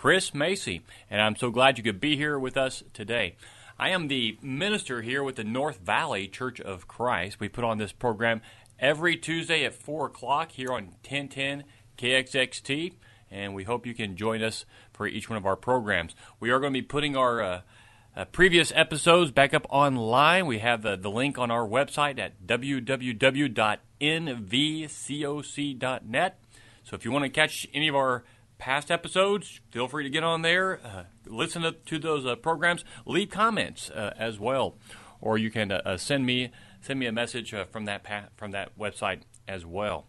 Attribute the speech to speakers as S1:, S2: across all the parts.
S1: Chris Macy, and I'm so glad you could be here with us today. I am the minister here with the North Valley Church of Christ. We put on this program every Tuesday at 4 o'clock here on 1010 KXXT, and we hope you can join us for each one of our programs. We are going to be putting our uh, uh, previous episodes back up online. We have the, the link on our website at www.nvcoc.net. So if you want to catch any of our past episodes, feel free to get on there, uh, listen to, to those uh, programs, leave comments uh, as well, or you can uh, uh, send me send me a message uh, from that pa- from that website as well.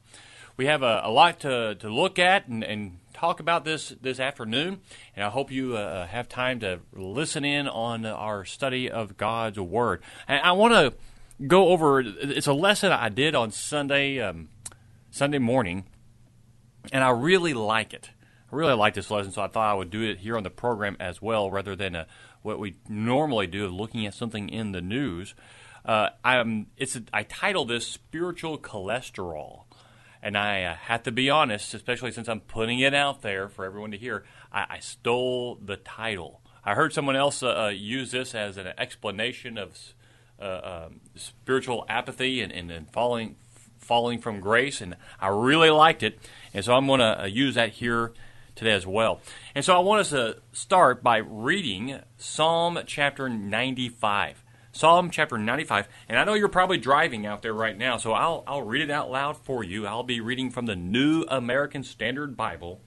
S1: We have a, a lot to, to look at and, and, talk about this this afternoon, and I hope you have time to listen in on our study of God's Word. And I want to go over. It's a lesson I did on Sunday um, Sunday morning, and I really like it. I really like this lesson, so I thought I would do it here on the program as well, rather than a, what we normally do of looking at something in the news. Uh, I'm, it's a, I title this "Spiritual Cholesterol," and I uh, have to be honest, especially since I'm putting it out there for everyone to hear. I, I stole the title. I heard someone else uh, uh use this as an explanation of uh, um, spiritual apathy and, and, and falling falling from grace, and I really liked it, and so I'm going to uh, use that here today as well. And so I want us to start by reading Psalm chapter 95. Psalm chapter 95. And I know you're probably driving out there right now, so I'll, I'll read it out loud for you. I'll be reading from the New American Standard Bible.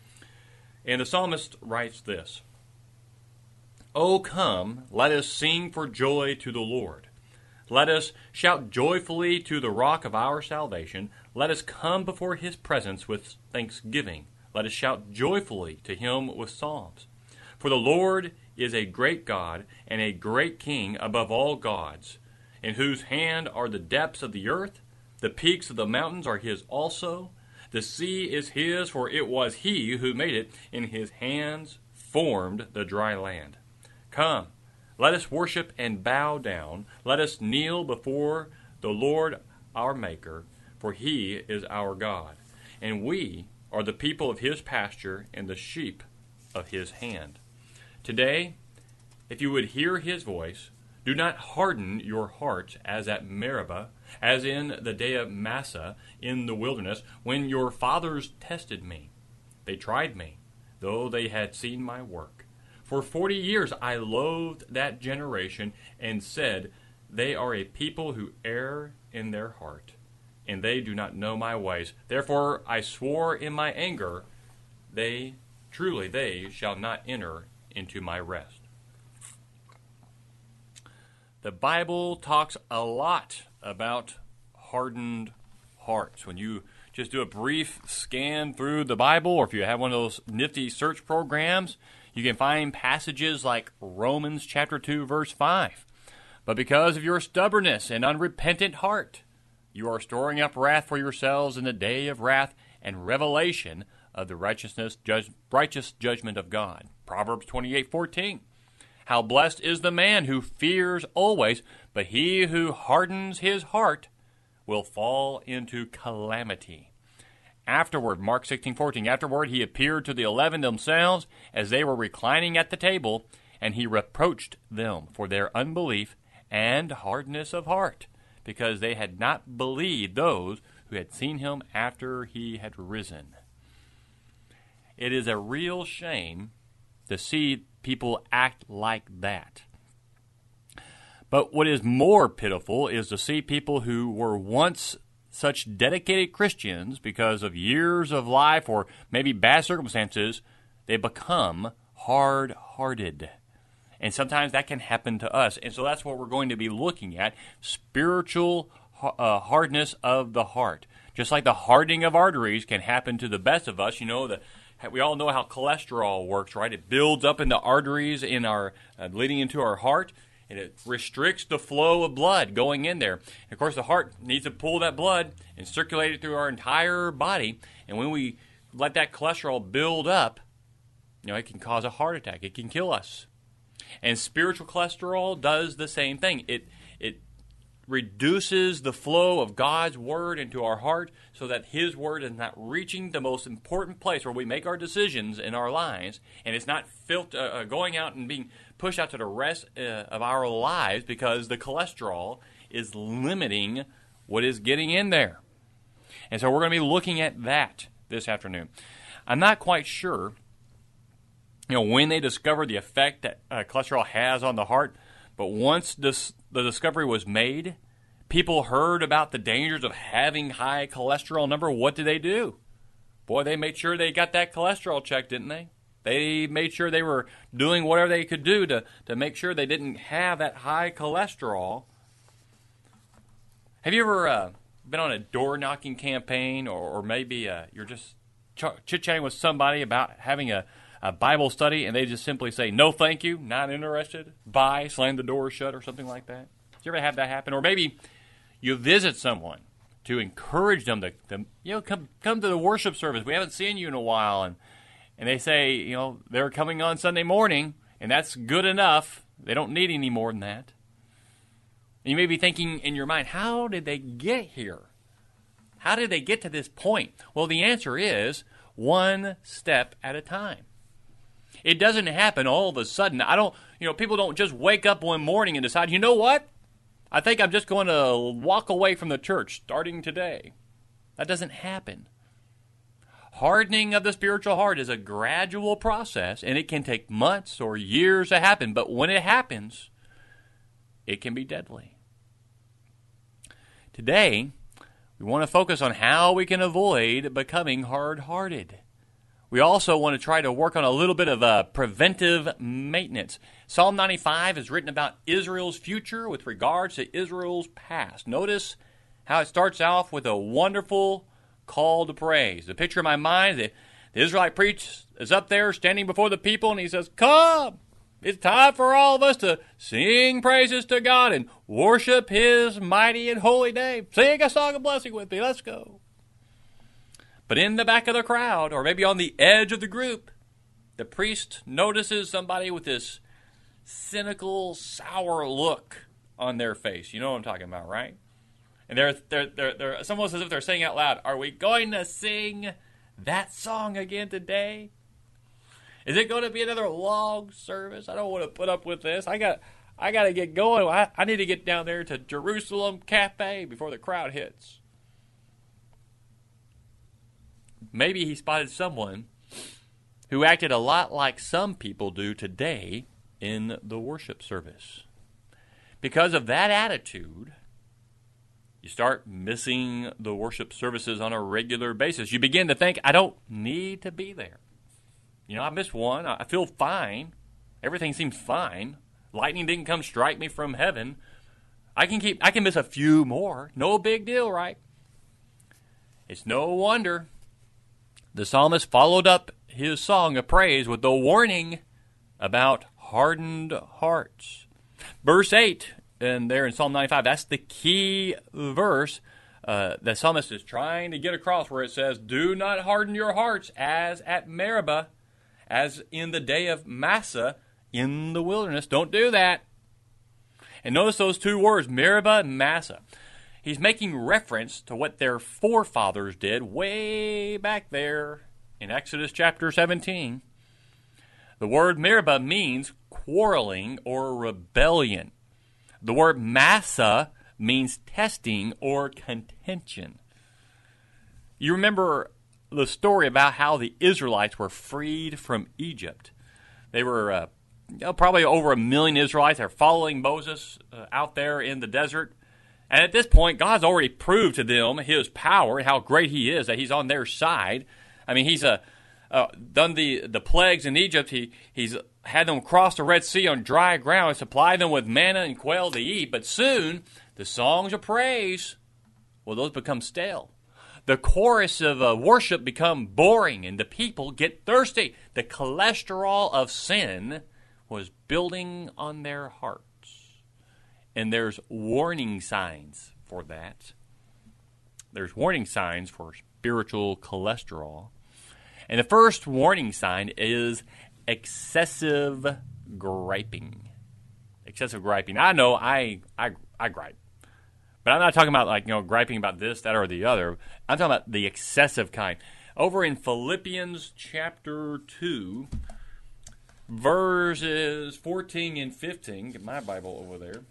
S1: And the psalmist writes this O come, let us sing for joy to the Lord. Let us shout joyfully to the rock of our salvation. Let us come before his presence with thanksgiving. Let us shout joyfully to him with psalms. For the Lord is a great God and a great King above all gods, in whose hand are the depths of the earth. The peaks of the mountains are his also. The sea is his, for it was he who made it. In his hands formed the dry land. Come, let us worship and bow down. Let us kneel before the Lord our Maker, for he is our God. And we are the people of his pasture and the sheep of his hand. Today, if you would hear his voice, do not harden your hearts as at Meribah, as in the day of Massah in the wilderness, when your fathers tested me. They tried me, though they had seen my work. For forty years I loathed that generation and said, They are a people who err in their heart and they do not know my ways. Therefore I swore in my anger, they truly they shall not enter into my rest. The Bible talks a lot about hardened hearts. When you just do a brief scan through the Bible, or if you have one of those nifty search programs, you can find passages like Romans chapter 2 verse 5. But because of your stubbornness and unrepentant heart, you are storing up wrath for yourselves in the day of wrath and revelation of the righteousness judge, righteous judgment of God. Proverbs 28:14. How blessed is the man who fears always, but he who hardens his heart will fall into calamity. Afterward, Mark 16:14. Afterward, he appeared to the eleven themselves as they were reclining at the table, and he reproached them for their unbelief and hardness of heart because they had not believed those who had seen him after he had risen. It is a real shame to see people act like that. But what is more pitiful is to see people who were once such dedicated Christians because of years of life or maybe bad circumstances, they become hard hearted. And sometimes that can happen to us. And so that's what we're going to be looking at spiritual uh, hardness of the heart. Just like the hardening of arteries can happen to the best of us, you know, the we all know how cholesterol works, right? It builds up in the arteries in our uh, leading into our heart, and it restricts the flow of blood going in there. And of course, the heart needs to pull that blood and circulate it through our entire body. And when we let that cholesterol build up, you know, it can cause a heart attack. It can kill us. And spiritual cholesterol does the same thing. It it reduces the flow of God's word into our heart so that his word is not reaching the most important place where we make our decisions in our lives and it's not filter, uh, uh, going out and being pushed out to the rest uh, of our lives because the cholesterol is limiting what is getting in there. And so we're going to be looking at that this afternoon. I'm not quite sure you know when they discovered the effect that uh, cholesterol has on the heart, but once this the discovery was made, people heard about the dangers of having high cholesterol number. What did they do? Boy, they made sure they got that cholesterol checked, didn't they? They made sure they were doing whatever they could do to, to make sure they didn't have that high cholesterol. Have you ever uh, been on a door knocking campaign, or, or maybe uh, you're just ch- chit chatting with somebody about having a, a Bible study and they just simply say, no, thank you, not interested, bye, slam the door shut, or something like that? Did you ever have that happen? Or maybe you visit someone to encourage them to, to, you know come come to the worship service. We haven't seen you in a while, and and they say you know they're coming on Sunday morning, and that's good enough. They don't need any more than that. And you may be thinking in your mind, how did they get here? How did they get to this point? Well, the answer is one step at a time. It doesn't happen all of a sudden. I don't, you know, people don't just wake up one morning and decide, you know what? I think I'm just going to walk away from the church starting today. That doesn't happen. Hardening of the spiritual heart is a gradual process, and it can take months or years to happen, but when it happens, it can be deadly. Today, we want to focus on how we can avoid becoming hard hearted. We also want to try to work on a little bit of uh, preventive maintenance. Psalm 95 is written about Israel's future with regards to Israel's past. Notice how it starts off with a wonderful call to praise. The picture in my mind, the, the Israelite priest is up there standing before the people and he says, Come! It's time for all of us to sing praises to God and worship His mighty and holy name. Sing a song of blessing with me. Let's go. But in the back of the crowd, or maybe on the edge of the group, the priest notices somebody with this cynical, sour look on their face. You know what I'm talking about, right? And they're, they're, they're, they're, it's almost as if they're saying out loud, Are we going to sing that song again today? Is it going to be another long service? I don't want to put up with this. I got, I got to get going. I, I need to get down there to Jerusalem Cafe before the crowd hits. Maybe he spotted someone who acted a lot like some people do today in the worship service. Because of that attitude, you start missing the worship services on a regular basis. You begin to think, I don't need to be there. You know, I missed one. I feel fine. Everything seems fine. Lightning didn't come strike me from heaven. I can keep I can miss a few more. No big deal, right? It's no wonder the psalmist followed up his song of praise with the warning about hardened hearts. Verse 8, and there in Psalm 95, that's the key verse. Uh, the psalmist is trying to get across where it says, Do not harden your hearts as at Meribah, as in the day of Massah in the wilderness. Don't do that. And notice those two words, Meribah and Massah he's making reference to what their forefathers did way back there in Exodus chapter 17. The word Meribah means quarreling or rebellion. The word Massah means testing or contention. You remember the story about how the Israelites were freed from Egypt. They were uh, probably over a million Israelites are following Moses uh, out there in the desert. And at this point, God's already proved to them his power and how great he is, that he's on their side. I mean, he's uh, uh, done the, the plagues in Egypt. He, he's had them cross the Red Sea on dry ground and supplied them with manna and quail to eat. But soon, the songs of praise, well, those become stale. The chorus of uh, worship become boring, and the people get thirsty. The cholesterol of sin was building on their hearts. And there's warning signs for that. There's warning signs for spiritual cholesterol. And the first warning sign is excessive griping. Excessive griping. I know I, I, I gripe. But I'm not talking about like, you know, griping about this, that, or the other. I'm talking about the excessive kind. Over in Philippians chapter 2, verses 14 and 15, get my Bible over there.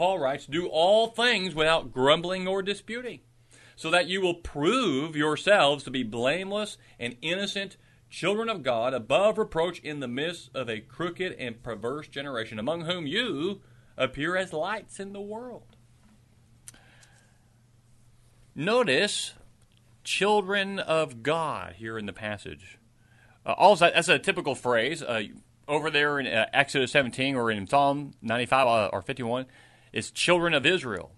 S1: Paul writes, Do all things without grumbling or disputing, so that you will prove yourselves to be blameless and innocent children of God, above reproach in the midst of a crooked and perverse generation, among whom you appear as lights in the world. Notice children of God here in the passage. Uh, also, that's a typical phrase. Uh, over there in uh, Exodus 17 or in Psalm 95 uh, or 51 is children of Israel.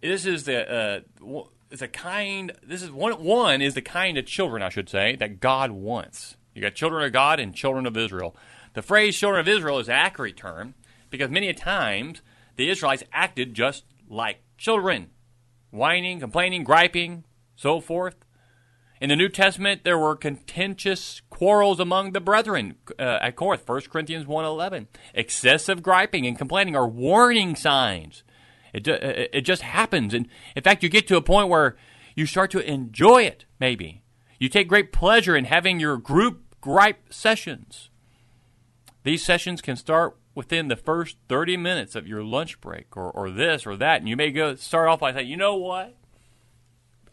S1: This is the uh, a kind. This is one. One is the kind of children I should say that God wants. You got children of God and children of Israel. The phrase "children of Israel" is an accurate term because many a times the Israelites acted just like children, whining, complaining, griping, so forth. In the New Testament, there were contentious quarrels among the brethren uh, at Corinth, 1 Corinthians 1.11. Excessive griping and complaining are warning signs. It, uh, it just happens. And in fact, you get to a point where you start to enjoy it, maybe. You take great pleasure in having your group gripe sessions. These sessions can start within the first 30 minutes of your lunch break or, or this or that. And you may go start off by saying, you know what?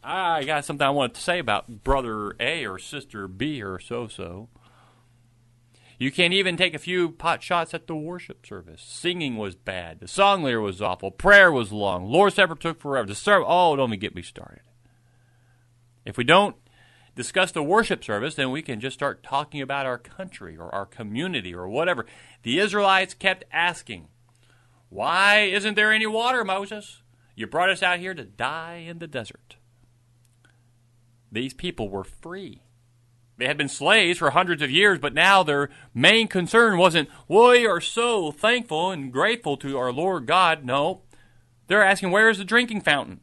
S1: I got something I wanted to say about brother A or sister B or so so. You can't even take a few pot shots at the worship service. Singing was bad. The song leader was awful. Prayer was long. Lord's Supper took forever. The serve, oh, don't even get me started. If we don't discuss the worship service, then we can just start talking about our country or our community or whatever. The Israelites kept asking, Why isn't there any water, Moses? You brought us out here to die in the desert. These people were free. They had been slaves for hundreds of years, but now their main concern wasn't, we are so thankful and grateful to our Lord God. No. They're asking, where is the drinking fountain?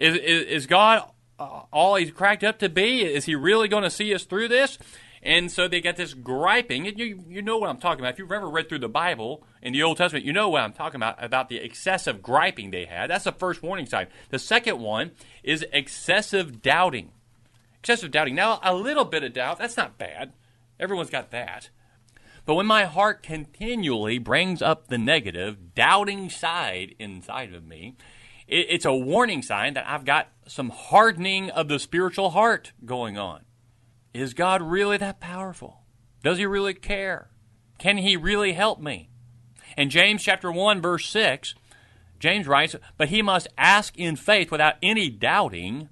S1: Is, is, is God uh, all he's cracked up to be? Is he really going to see us through this? And so they got this griping. And you, you know what I'm talking about. If you've ever read through the Bible in the Old Testament, you know what I'm talking about, about the excessive griping they had. That's the first warning sign. The second one is excessive doubting. Excessive doubting. Now, a little bit of doubt, that's not bad. Everyone's got that. But when my heart continually brings up the negative, doubting side inside of me, it's a warning sign that I've got some hardening of the spiritual heart going on. Is God really that powerful? Does he really care? Can he really help me? In James chapter 1 verse 6, James writes, "But he must ask in faith without any doubting,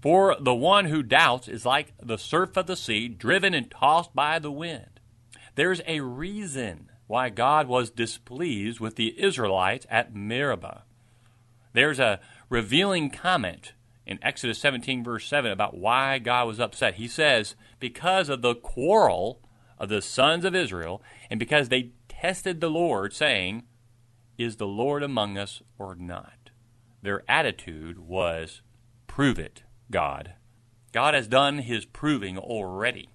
S1: for the one who doubts is like the surf of the sea, driven and tossed by the wind." There's a reason why God was displeased with the Israelites at Meribah. There's a revealing comment in Exodus 17, verse 7, about why God was upset. He says, Because of the quarrel of the sons of Israel, and because they tested the Lord, saying, Is the Lord among us or not? Their attitude was, Prove it, God. God has done his proving already.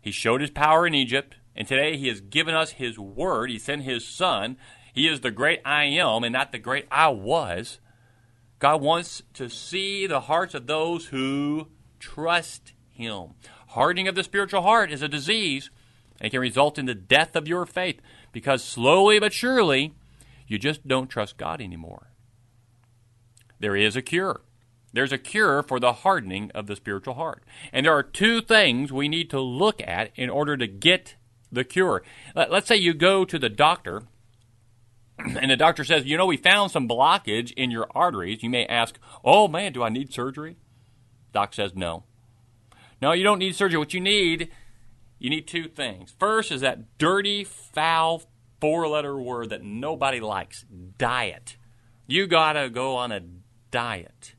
S1: He showed his power in Egypt, and today he has given us his word. He sent his son. He is the great I am and not the great I was. God wants to see the hearts of those who trust Him. Hardening of the spiritual heart is a disease and can result in the death of your faith because slowly but surely you just don't trust God anymore. There is a cure. There's a cure for the hardening of the spiritual heart. And there are two things we need to look at in order to get the cure. Let's say you go to the doctor and the doctor says, You know, we found some blockage in your arteries. You may ask, Oh man, do I need surgery? Doc says, No. No, you don't need surgery. What you need, you need two things. First is that dirty, foul, four letter word that nobody likes diet. You got to go on a diet.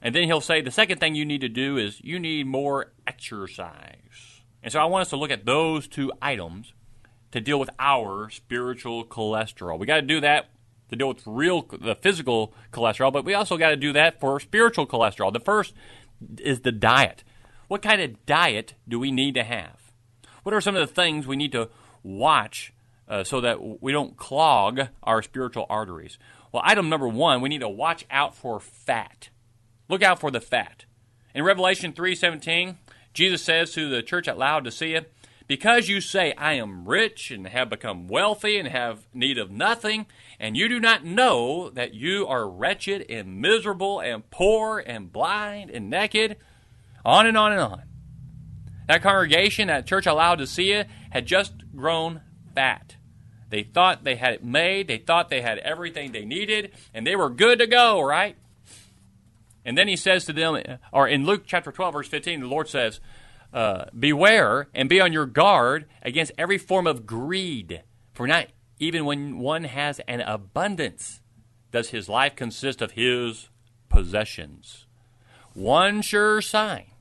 S1: And then he'll say the second thing you need to do is you need more exercise. And so I want us to look at those two items to deal with our spiritual cholesterol. We got to do that to deal with real the physical cholesterol, but we also got to do that for spiritual cholesterol. The first is the diet. What kind of diet do we need to have? What are some of the things we need to watch uh, so that we don't clog our spiritual arteries? Well, item number one, we need to watch out for fat. Look out for the fat. In Revelation 3:17, Jesus says to the church at Laodicea, because you say, I am rich and have become wealthy and have need of nothing, and you do not know that you are wretched and miserable and poor and blind and naked, on and on and on. That congregation at Church of Laodicea had just grown fat. They thought they had it made, they thought they had everything they needed, and they were good to go, right? And then he says to them, or in Luke chapter 12, verse 15, the Lord says, uh, Beware and be on your guard against every form of greed, for not even when one has an abundance does his life consist of his possessions. One sure sign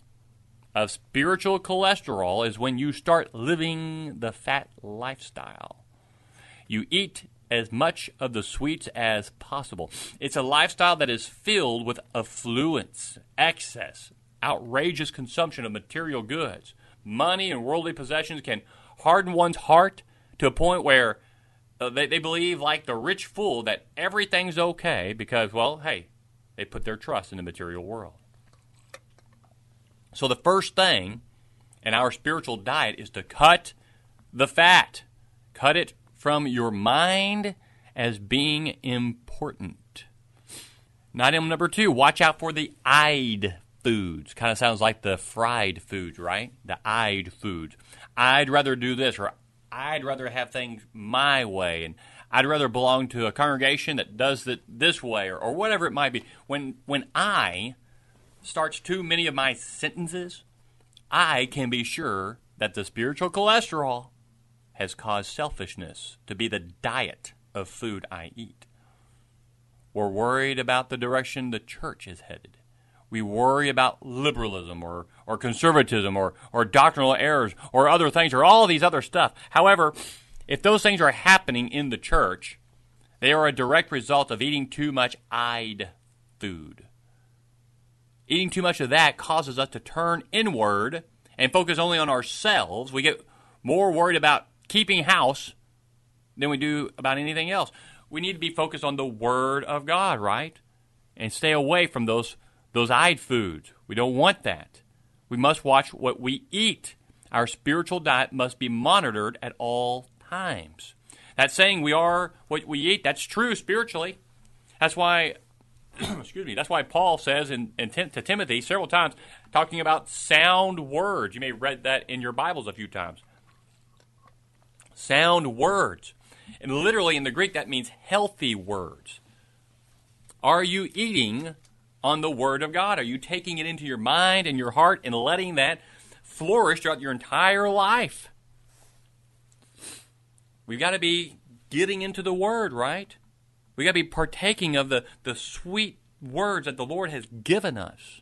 S1: of spiritual cholesterol is when you start living the fat lifestyle. You eat as much of the sweets as possible. It's a lifestyle that is filled with affluence, excess, outrageous consumption of material goods. Money and worldly possessions can harden one's heart to a point where uh, they, they believe, like the rich fool, that everything's okay because, well, hey, they put their trust in the material world. So the first thing in our spiritual diet is to cut the fat. Cut it from your mind as being important. Item number two, watch out for the I'd foods. Kind of sounds like the fried foods, right? The I'd foods. I'd rather do this, or I'd rather have things my way, and I'd rather belong to a congregation that does it this way, or, or whatever it might be. When when I starts too many of my sentences, I can be sure that the spiritual cholesterol has caused selfishness to be the diet of food I eat. We're worried about the direction the church is headed. We worry about liberalism or, or conservatism or, or doctrinal errors or other things or all these other stuff. However, if those things are happening in the church, they are a direct result of eating too much I'd food. Eating too much of that causes us to turn inward and focus only on ourselves. We get more worried about keeping house than we do about anything else. We need to be focused on the Word of God, right? And stay away from those those I'd foods. We don't want that. We must watch what we eat. Our spiritual diet must be monitored at all times. That saying we are what we eat, that's true spiritually. That's why, excuse me, that's why Paul says in, in to Timothy several times, talking about sound words. You may have read that in your Bibles a few times. Sound words. And literally in the Greek, that means healthy words. Are you eating on the Word of God? Are you taking it into your mind and your heart and letting that flourish throughout your entire life? We've got to be getting into the Word, right? We've got to be partaking of the, the sweet words that the Lord has given us.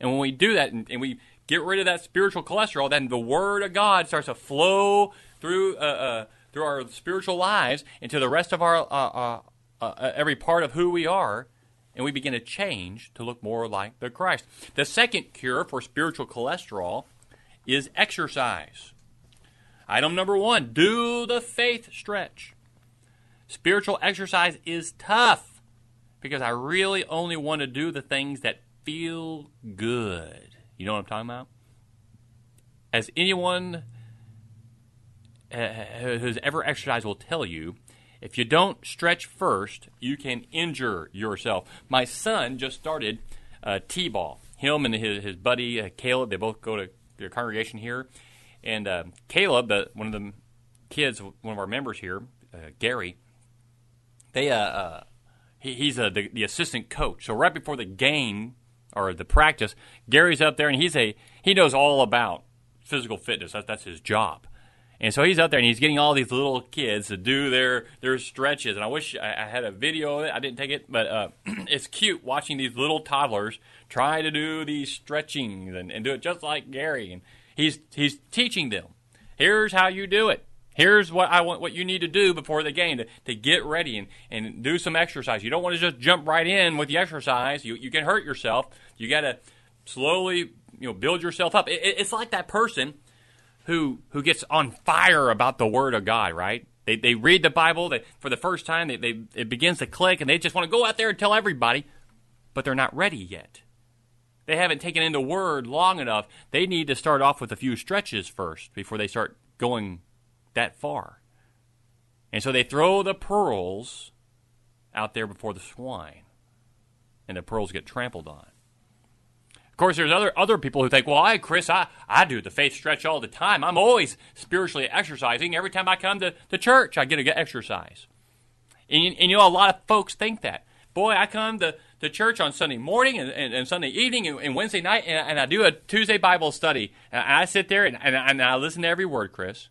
S1: And when we do that and, and we get rid of that spiritual cholesterol, then the Word of God starts to flow through, uh, uh, through our spiritual lives into the rest of our uh, uh, uh every part of who we are and we begin to change to look more like the Christ. The second cure for spiritual cholesterol is exercise. Item number one do the faith stretch. Spiritual exercise is tough because I really only want to do the things that feel good. You know what I'm talking about? As anyone uh, who's ever exercised will tell you, if you don't stretch first, you can injure yourself. My son just started uh, t-ball. Him and his, his buddy uh, Caleb, they both go to their congregation here. And uh, Caleb, the, one of the kids, one of our members here, uh, Gary, they uh, uh he, he's uh, the, the assistant coach. So right before the game or the practice, Gary's up there and he's a he knows all about physical fitness. That, that's his job. And so he's out there and he's getting all these little kids to do their their stretches. And I wish I, I had a video of it. I didn't take it, but uh, it's cute watching these little toddlers try to do these stretchings and, and do it just like Gary. And he's he's teaching them. Here's how you do it. Here's what I want what you need to do before the game to, to get ready and, and do some exercise. You don't want to just jump right in with the exercise. You you can hurt yourself. You got to slowly you know build yourself up. It, it's like that person who who gets on fire about the Word of God, right? They, they read the Bible they, for the first time. They, they, it begins to click, and they just want to go out there and tell everybody, but they're not ready yet. They haven't taken in the Word long enough. They need to start off with a few stretches first before they start going that far. And so they throw the pearls out there before the swine, and the pearls get trampled on. Of course, there's other other people who think, well, I, Chris, I, I do the faith stretch all the time. I'm always spiritually exercising. Every time I come to, to church, I get a exercise. And, and you know, a lot of folks think that. Boy, I come to, to church on Sunday morning and, and, and Sunday evening and, and Wednesday night, and, I do a Tuesday Bible study. And I sit there and, and I listen to every word, Chris.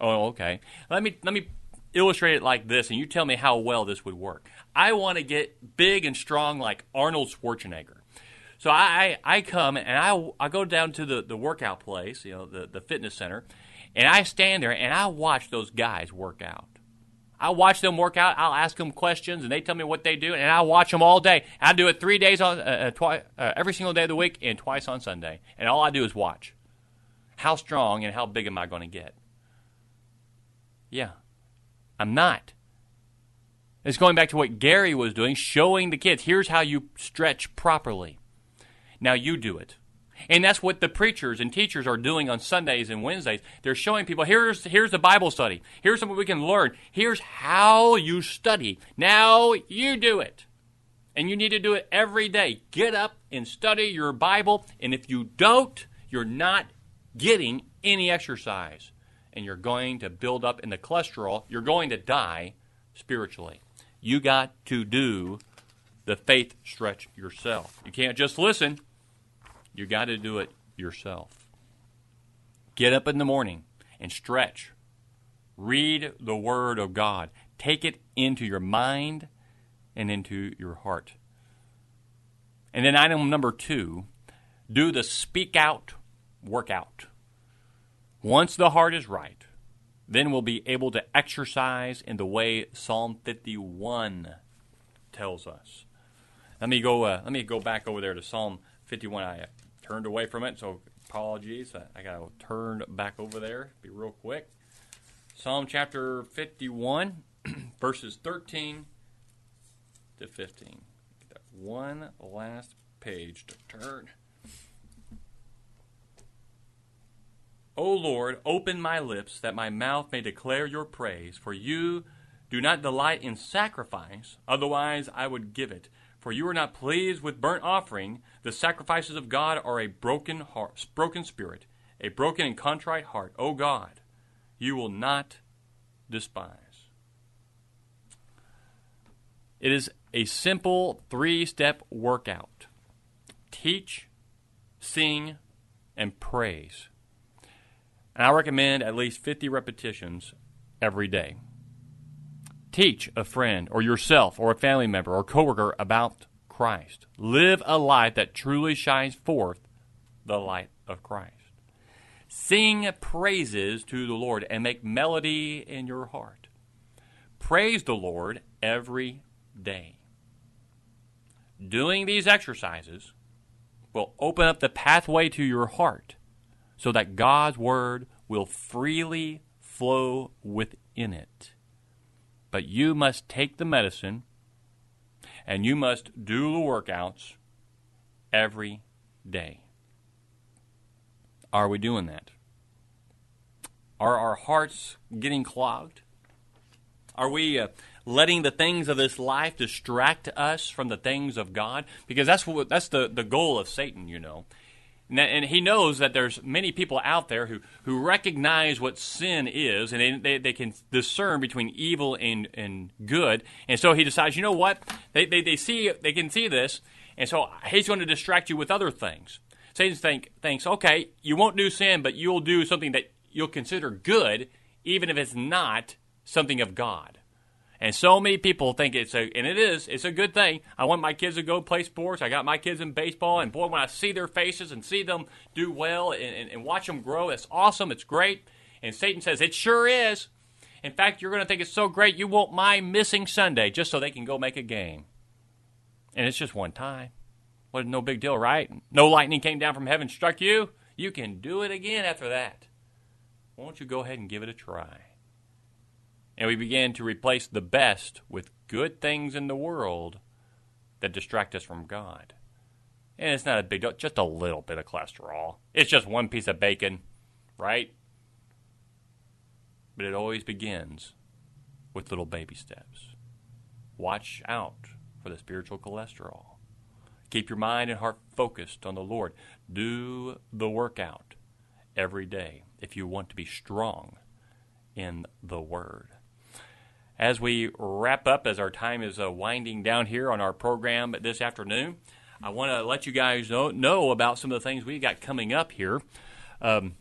S1: Oh, okay. Let me let me illustrate it like this, and you tell me how well this would work. I want to get big and strong like Arnold Schwarzenegger. So I, I come and I, I go down to the, the workout place, you know, the, the fitness center, and I stand there and I watch those guys work out. I watch them work out. I'll ask them questions, and they tell me what they do, and I watch them all day. I do it three days on, uh, uh, twi- uh, every single day of the week, and twice on Sunday. And all I do is watch. How strong and how big am I going to get? Yeah, I'm not. It's going back to what Gary was doing, showing the kids here's how you stretch properly. Now you do it. And that's what the preachers and teachers are doing on Sundays and Wednesdays. They're showing people here's here's the Bible study. Here's something we can learn. Here's how you study. Now you do it. And you need to do it every day. Get up and study your Bible. And if you don't, you're not getting any exercise. And you're going to build up in the cholesterol. You're going to die spiritually. You got to do the faith stretch yourself. You can't just listen. You got to do it yourself. Get up in the morning and stretch. Read the Word of God. Take it into your mind and into your heart. And then, item number two do the speak out workout. Once the heart is right, then we'll be able to exercise in the way Psalm 51 tells us. Let me go. Uh, let me go back over there to Psalm 51. I turned away from it, so apologies. I, I got to turn back over there. Be real quick. Psalm chapter 51, verses 13 to 15. Get that one last page to turn. O Lord, open my lips that my mouth may declare your praise, for you do not delight in sacrifice, otherwise I would give it. For you are not pleased with burnt offering. The sacrifices of God are a broken heart, broken spirit, a broken and contrite heart. O God, you will not despise. It is a simple three step workout teach, sing, and praise. And I recommend at least 50 repetitions every day. Teach a friend or yourself or a family member or coworker about Christ. Live a life that truly shines forth the light of Christ. Sing praises to the Lord and make melody in your heart. Praise the Lord every day. Doing these exercises will open up the pathway to your heart so that God's Word will freely flow within it. But you must take the medicine and you must do the workouts every day. Are we doing that? Are our hearts getting clogged? Are we uh, letting the things of this life distract us from the things of God? Because that's what that's the, the goal of Satan, you know. And he knows that there's many people out there who, who recognize what sin is, and they, they, they can discern between evil and, and good. And so he decides, you know what? They, they, they see they can see this, and so he's going to distract you with other things. Satan think, thinks, okay, you won't do sin, but you'll do something that you'll consider good, even if it's not something of God. And so many people think it's a, and it is, it's a good thing. I want my kids to go play sports. I got my kids in baseball, and boy, when I see their faces and see them do well and, and, and watch them grow, it's awesome. It's great. And Satan says, it sure is. In fact, you're going to think it's so great you won't mind missing Sunday just so they can go make a game. And it's just one time. What no big deal, right? No lightning came down from heaven, struck you. You can do it again after that. Won't you go ahead and give it a try? And we begin to replace the best with good things in the world that distract us from God. And it's not a big deal, just a little bit of cholesterol. It's just one piece of bacon, right? But it always begins with little baby steps. Watch out for the spiritual cholesterol. Keep your mind and heart focused on the Lord. Do the workout every day if you want to be strong in the Word. As we wrap up, as our time is uh, winding down here on our program this afternoon, I want to let you guys know, know, about some of the things we've got coming up here. Um,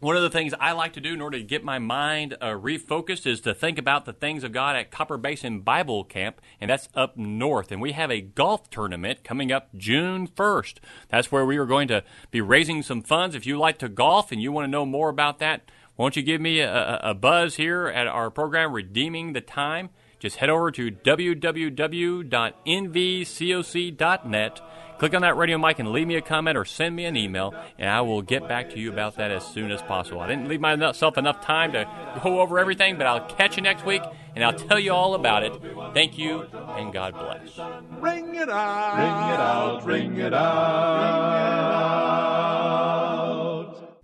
S1: one of the things I like to do in order to get my mind uh, refocused is to think about the things of God at Copper Basin Bible Camp, and that's up north. And we have a golf tournament coming up June 1st. That's where we are going to be raising some funds. If you like to golf and you want to know more about that, won't you give me a, a buzz here at our program, Redeeming the Time? Just head over to www.nvcoc.net Click on that radio mic and leave me a comment or send me an email, and I will get back to you about that as soon as possible. I didn't leave myself enough time to go over everything, but I'll catch you next week, and I'll tell you all about it. Thank you, and God bless.
S2: Ring it out, ring it out, ring it out.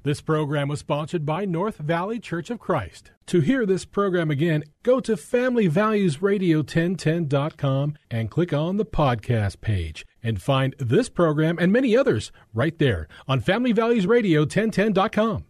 S3: This program was sponsored by North Valley Church of Christ. To hear this program again, go to FamilyValuesRadio1010.com and click on the podcast page and find this program and many others right there on FamilyValuesRadio1010.com.